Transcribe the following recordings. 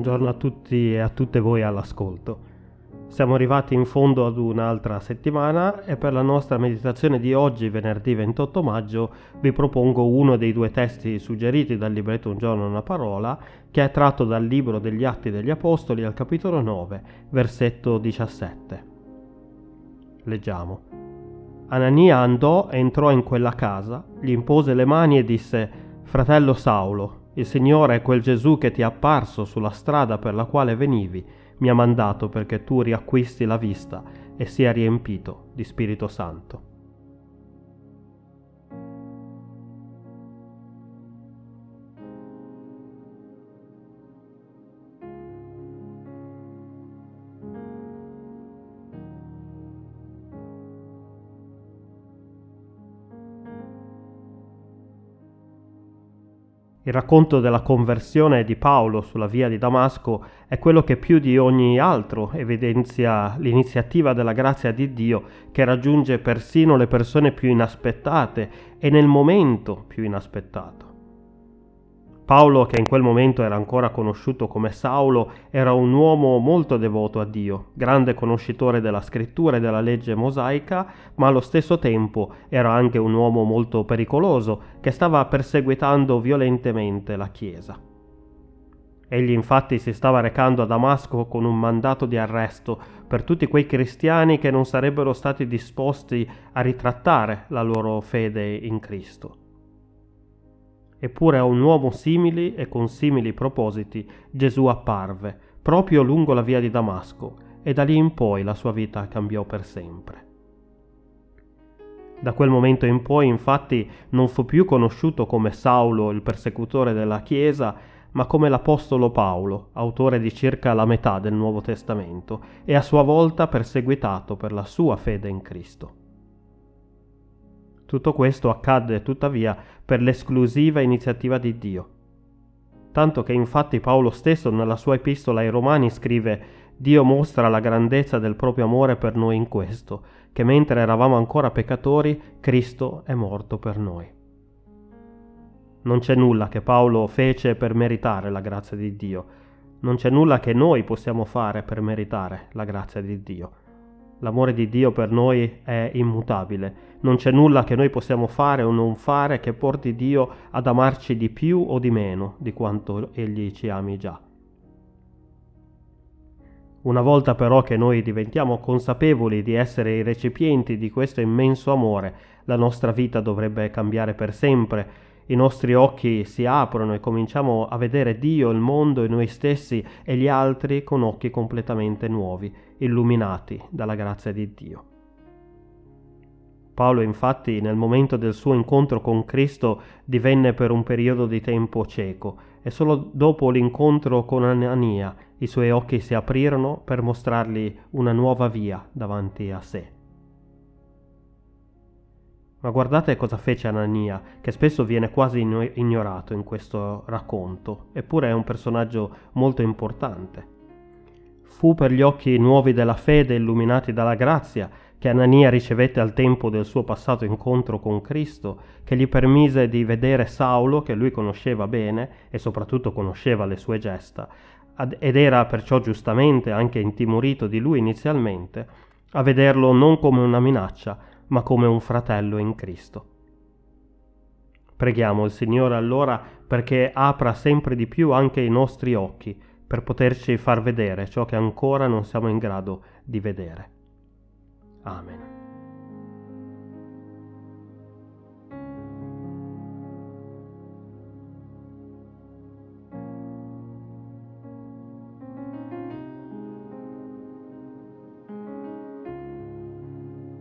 Buongiorno a tutti e a tutte voi all'ascolto. Siamo arrivati in fondo ad un'altra settimana e per la nostra meditazione di oggi, venerdì 28 maggio, vi propongo uno dei due testi suggeriti dal libretto Un giorno una parola, che è tratto dal libro degli Atti degli Apostoli al capitolo 9, versetto 17. Leggiamo. Anania andò, entrò in quella casa, gli impose le mani e disse, Fratello Saulo, il Signore è quel Gesù che ti è apparso sulla strada per la quale venivi, mi ha mandato perché tu riacquisti la vista e sia riempito di Spirito Santo. Il racconto della conversione di Paolo sulla via di Damasco è quello che più di ogni altro evidenzia l'iniziativa della grazia di Dio che raggiunge persino le persone più inaspettate e nel momento più inaspettato. Paolo, che in quel momento era ancora conosciuto come Saulo, era un uomo molto devoto a Dio, grande conoscitore della scrittura e della legge mosaica, ma allo stesso tempo era anche un uomo molto pericoloso che stava perseguitando violentemente la Chiesa. Egli infatti si stava recando a Damasco con un mandato di arresto per tutti quei cristiani che non sarebbero stati disposti a ritrattare la loro fede in Cristo. Eppure a un uomo simili e con simili propositi Gesù apparve, proprio lungo la via di Damasco, e da lì in poi la sua vita cambiò per sempre. Da quel momento in poi, infatti, non fu più conosciuto come Saulo, il persecutore della Chiesa, ma come l'Apostolo Paolo, autore di circa la metà del Nuovo Testamento, e a sua volta perseguitato per la sua fede in Cristo. Tutto questo accadde tuttavia per l'esclusiva iniziativa di Dio. Tanto che infatti Paolo stesso nella sua epistola ai Romani scrive Dio mostra la grandezza del proprio amore per noi in questo, che mentre eravamo ancora peccatori, Cristo è morto per noi. Non c'è nulla che Paolo fece per meritare la grazia di Dio, non c'è nulla che noi possiamo fare per meritare la grazia di Dio. L'amore di Dio per noi è immutabile. Non c'è nulla che noi possiamo fare o non fare che porti Dio ad amarci di più o di meno di quanto Egli ci ami già. Una volta però che noi diventiamo consapevoli di essere i recipienti di questo immenso amore, la nostra vita dovrebbe cambiare per sempre i nostri occhi si aprono e cominciamo a vedere Dio, il mondo e noi stessi e gli altri con occhi completamente nuovi, illuminati dalla grazia di Dio. Paolo infatti nel momento del suo incontro con Cristo divenne per un periodo di tempo cieco e solo dopo l'incontro con Anania i suoi occhi si aprirono per mostrargli una nuova via davanti a sé. Ma guardate cosa fece Anania, che spesso viene quasi ignorato in questo racconto, eppure è un personaggio molto importante. Fu per gli occhi nuovi della fede illuminati dalla grazia che Anania ricevette al tempo del suo passato incontro con Cristo, che gli permise di vedere Saulo, che lui conosceva bene e soprattutto conosceva le sue gesta, ed era perciò giustamente anche intimorito di lui inizialmente, a vederlo non come una minaccia, ma come un fratello in Cristo. Preghiamo il Signore allora perché apra sempre di più anche i nostri occhi per poterci far vedere ciò che ancora non siamo in grado di vedere. Amen.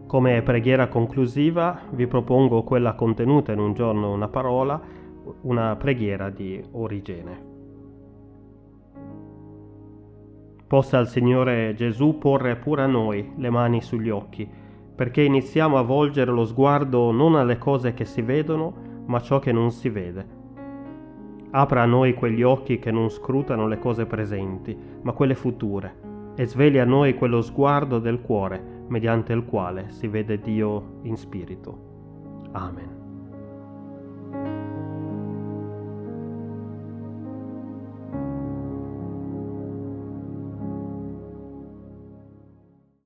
Come preghiera conclusiva vi propongo quella contenuta in un giorno una parola, una preghiera di Origene. Possa il Signore Gesù porre pure a noi le mani sugli occhi, perché iniziamo a volgere lo sguardo non alle cose che si vedono, ma a ciò che non si vede. Apra a noi quegli occhi che non scrutano le cose presenti, ma quelle future, e sveli a noi quello sguardo del cuore, mediante il quale si vede Dio in spirito. Amen.